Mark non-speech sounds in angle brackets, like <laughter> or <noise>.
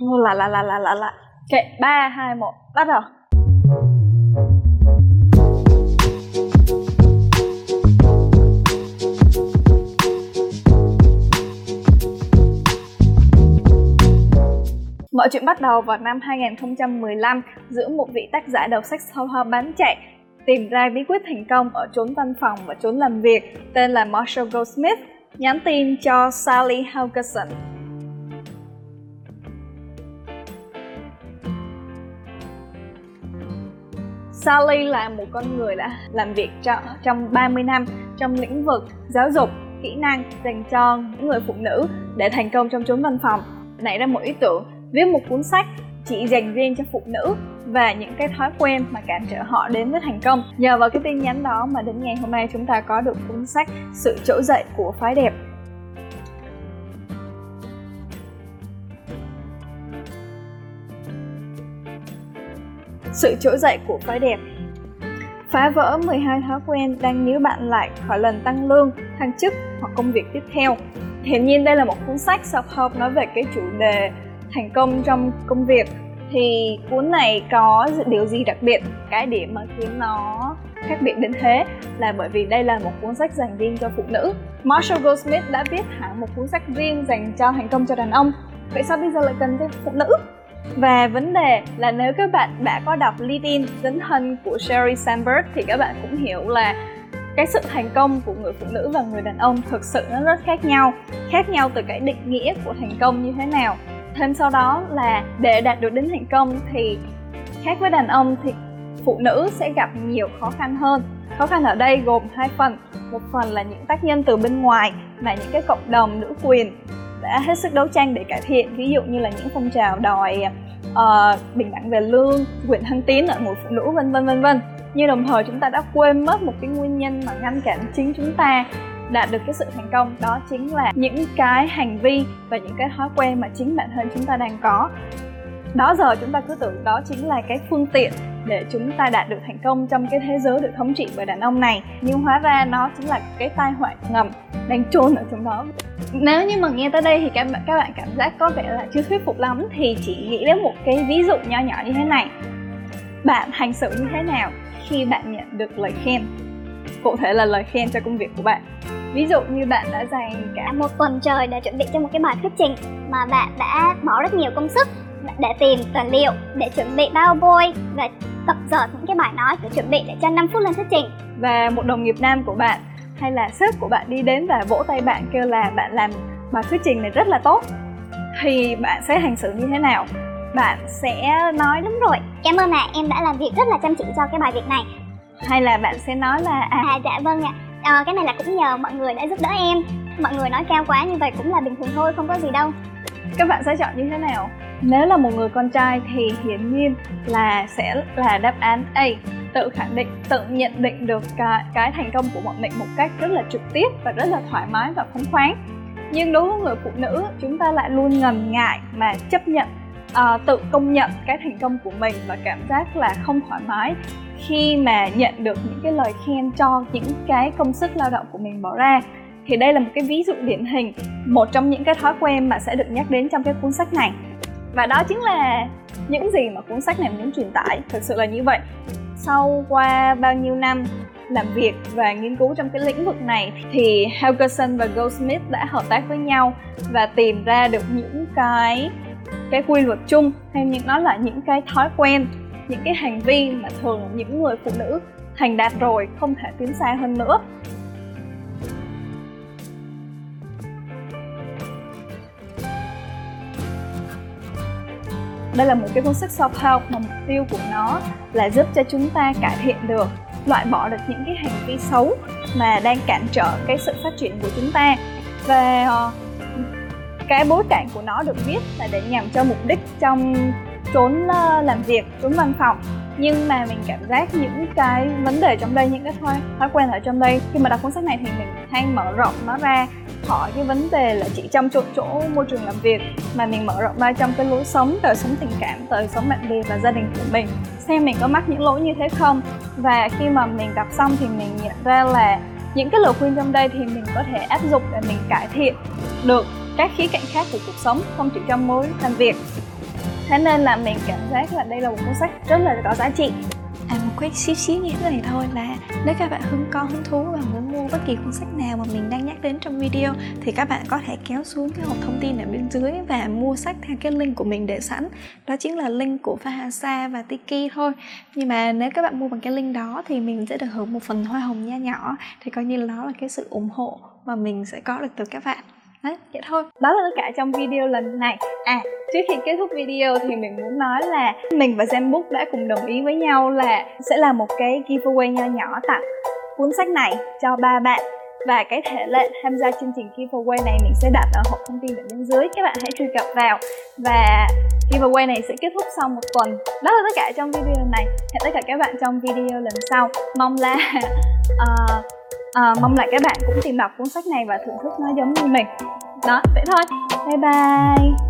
là là là là là là. Ok ba, hai, một, bắt đầu. Mọi chuyện bắt đầu vào năm 2015 giữa một vị tác giả đầu sách sau hoa bán chạy, tìm ra bí quyết thành công ở chốn văn phòng và chốn làm việc, tên là Marshall Goldsmith, nhắn tin cho Sally Hawkinson Sally là một con người đã làm việc trong 30 năm trong lĩnh vực giáo dục, kỹ năng dành cho những người phụ nữ để thành công trong chốn văn phòng. Nảy ra một ý tưởng viết một cuốn sách chỉ dành riêng cho phụ nữ và những cái thói quen mà cản trở họ đến với thành công. Nhờ vào cái tin nhắn đó mà đến ngày hôm nay chúng ta có được cuốn sách Sự trỗi dậy của phái đẹp. Sự trỗi dậy của phái đẹp. Phá vỡ 12 thói quen đang níu bạn lại khỏi lần tăng lương, thăng chức hoặc công việc tiếp theo. Hiển nhiên đây là một cuốn sách self-help nói về cái chủ đề thành công trong công việc. Thì cuốn này có điều gì đặc biệt? Cái điểm mà khiến nó khác biệt đến thế là bởi vì đây là một cuốn sách dành riêng cho phụ nữ. Marshall Goldsmith đã viết hẳn một cuốn sách riêng dành cho thành công cho đàn ông. Vậy sao bây giờ lại cần cho phụ nữ? Và vấn đề là nếu các bạn đã có đọc LinkedIn dấn thân của Sherry Sandberg thì các bạn cũng hiểu là cái sự thành công của người phụ nữ và người đàn ông thực sự nó rất khác nhau khác nhau từ cái định nghĩa của thành công như thế nào. Thêm sau đó là để đạt được đến thành công thì khác với đàn ông thì phụ nữ sẽ gặp nhiều khó khăn hơn. Khó khăn ở đây gồm hai phần. Một phần là những tác nhân từ bên ngoài mà những cái cộng đồng nữ quyền đã hết sức đấu tranh để cải thiện. Ví dụ như là những phong trào đòi uh, bình đẳng về lương quyền thăng tiến ở người phụ nữ vân vân vân vân. Nhưng đồng thời chúng ta đã quên mất một cái nguyên nhân mà ngăn cản chính chúng ta đạt được cái sự thành công. Đó chính là những cái hành vi và những cái thói quen mà chính bản thân chúng ta đang có. Đó giờ chúng ta cứ tưởng đó chính là cái phương tiện để chúng ta đạt được thành công trong cái thế giới được thống trị bởi đàn ông này. Nhưng hóa ra nó chính là cái tai họa ngầm đang chôn ở trong đó. Nếu như mà nghe tới đây thì các bạn các bạn cảm giác có vẻ là chưa thuyết phục lắm, thì chỉ nghĩ đến một cái ví dụ nho nhỏ như thế này. Bạn hành xử như thế nào khi bạn nhận được lời khen? Cụ thể là lời khen cho công việc của bạn. Ví dụ như bạn đã dành cả một tuần trời để chuẩn bị cho một cái bài thuyết trình mà bạn đã bỏ rất nhiều công sức để tìm tài liệu, để chuẩn bị bao bôi và tập dượt những cái bài nói để chuẩn bị để cho 5 phút lên thuyết trình. Và một đồng nghiệp nam của bạn hay là sếp của bạn đi đến và vỗ tay bạn kêu là bạn làm bài thuyết trình này rất là tốt. Thì bạn sẽ hành xử như thế nào? Bạn sẽ nói đúng rồi. Cảm ơn ạ à, em đã làm việc rất là chăm chỉ cho cái bài việc này. Hay là bạn sẽ nói là à, à dạ vâng ạ. À, cái này là cũng nhờ mọi người đã giúp đỡ em. Mọi người nói cao quá như vậy cũng là bình thường thôi không có gì đâu. Các bạn sẽ chọn như thế nào nếu là một người con trai thì hiển nhiên là sẽ là đáp án A. Tự khẳng định tự nhận định được cái, cái thành công của bọn mình một cách rất là trực tiếp và rất là thoải mái và phóng khoáng. Nhưng đối với người phụ nữ chúng ta lại luôn ngần ngại mà chấp nhận uh, tự công nhận cái thành công của mình và cảm giác là không thoải mái khi mà nhận được những cái lời khen cho những cái công sức lao động của mình bỏ ra. Thì đây là một cái ví dụ điển hình một trong những cái thói quen mà sẽ được nhắc đến trong cái cuốn sách này và đó chính là những gì mà cuốn sách này muốn truyền tải. Thực sự là như vậy. Sau qua bao nhiêu năm làm việc và nghiên cứu trong cái lĩnh vực này, thì Helgerson và Goldsmith đã hợp tác với nhau và tìm ra được những cái cái quy luật chung, hay những, nó là những cái thói quen, những cái hành vi mà thường những người phụ nữ thành đạt rồi không thể tiến xa hơn nữa. Đây là một cái cuốn sách self help mà mục tiêu của nó là giúp cho chúng ta cải thiện được, loại bỏ được những cái hành vi xấu mà đang cản trở cái sự phát triển của chúng ta. Và ờ, cái bối cảnh của nó được viết là để nhằm cho mục đích trong trốn ờ, làm việc, trốn văn phòng. Nhưng mà mình cảm giác những cái vấn đề trong đây, những cái thói thói quen ở trong đây, khi mà đọc cuốn sách này thì mình hay mở rộng nó ra khỏi cái vấn đề là chỉ trong chỗ chỗ môi trường làm việc, mà mình mở rộng ra trong cái lối sống, đời sống tình cảm, đời sống bạn bè và gia đình của mình. Xem mình có mắc những lỗi như thế không? Và khi mà mình đọc xong thì mình nhận ra là những cái lời khuyên trong đây thì mình có thể áp dụng để mình cải thiện được các khía cạnh khác của cuộc sống, không chỉ trong mối làm việc. Thế nên là mình cảm giác là đây là một cuốn sách rất là có giá trị. À một cái xíu xíu như thế này thôi là nếu các bạn hứng con hứng thú và muốn mua bất kỳ cuốn sách nào mà mình đang nhắc đến trong video thì các bạn có thể kéo xuống cái hộp thông tin ở bên dưới và mua sách theo cái link của mình để sẵn. Đó chính là link của Fahasa và Tiki thôi. Nhưng mà nếu các bạn mua bằng cái link đó thì mình sẽ được hưởng một phần hoa hồng nho nhỏ. Thì coi như đó là cái sự ủng hộ mà mình sẽ có được từ các bạn. Đấy, vậy thôi. Đó là tất cả trong video lần này. À trước khi kết thúc video thì mình muốn nói là mình và Zenbook đã cùng đồng ý với nhau là sẽ là một cái giveaway nho nhỏ tặng cuốn sách này cho ba bạn. Và cái thể lệ tham gia chương trình giveaway này mình sẽ đặt ở hộp thông tin ở bên dưới. Các bạn hãy truy cập vào. Và giveaway này sẽ kết thúc sau một tuần. Đó là tất cả trong video này. Hẹn tất cả các bạn trong video lần sau. Mong là uh, <laughs> uh, mong là các bạn cũng tìm đọc cuốn sách này và thưởng thức nó giống như mình. Đó vậy thôi. Bye bye.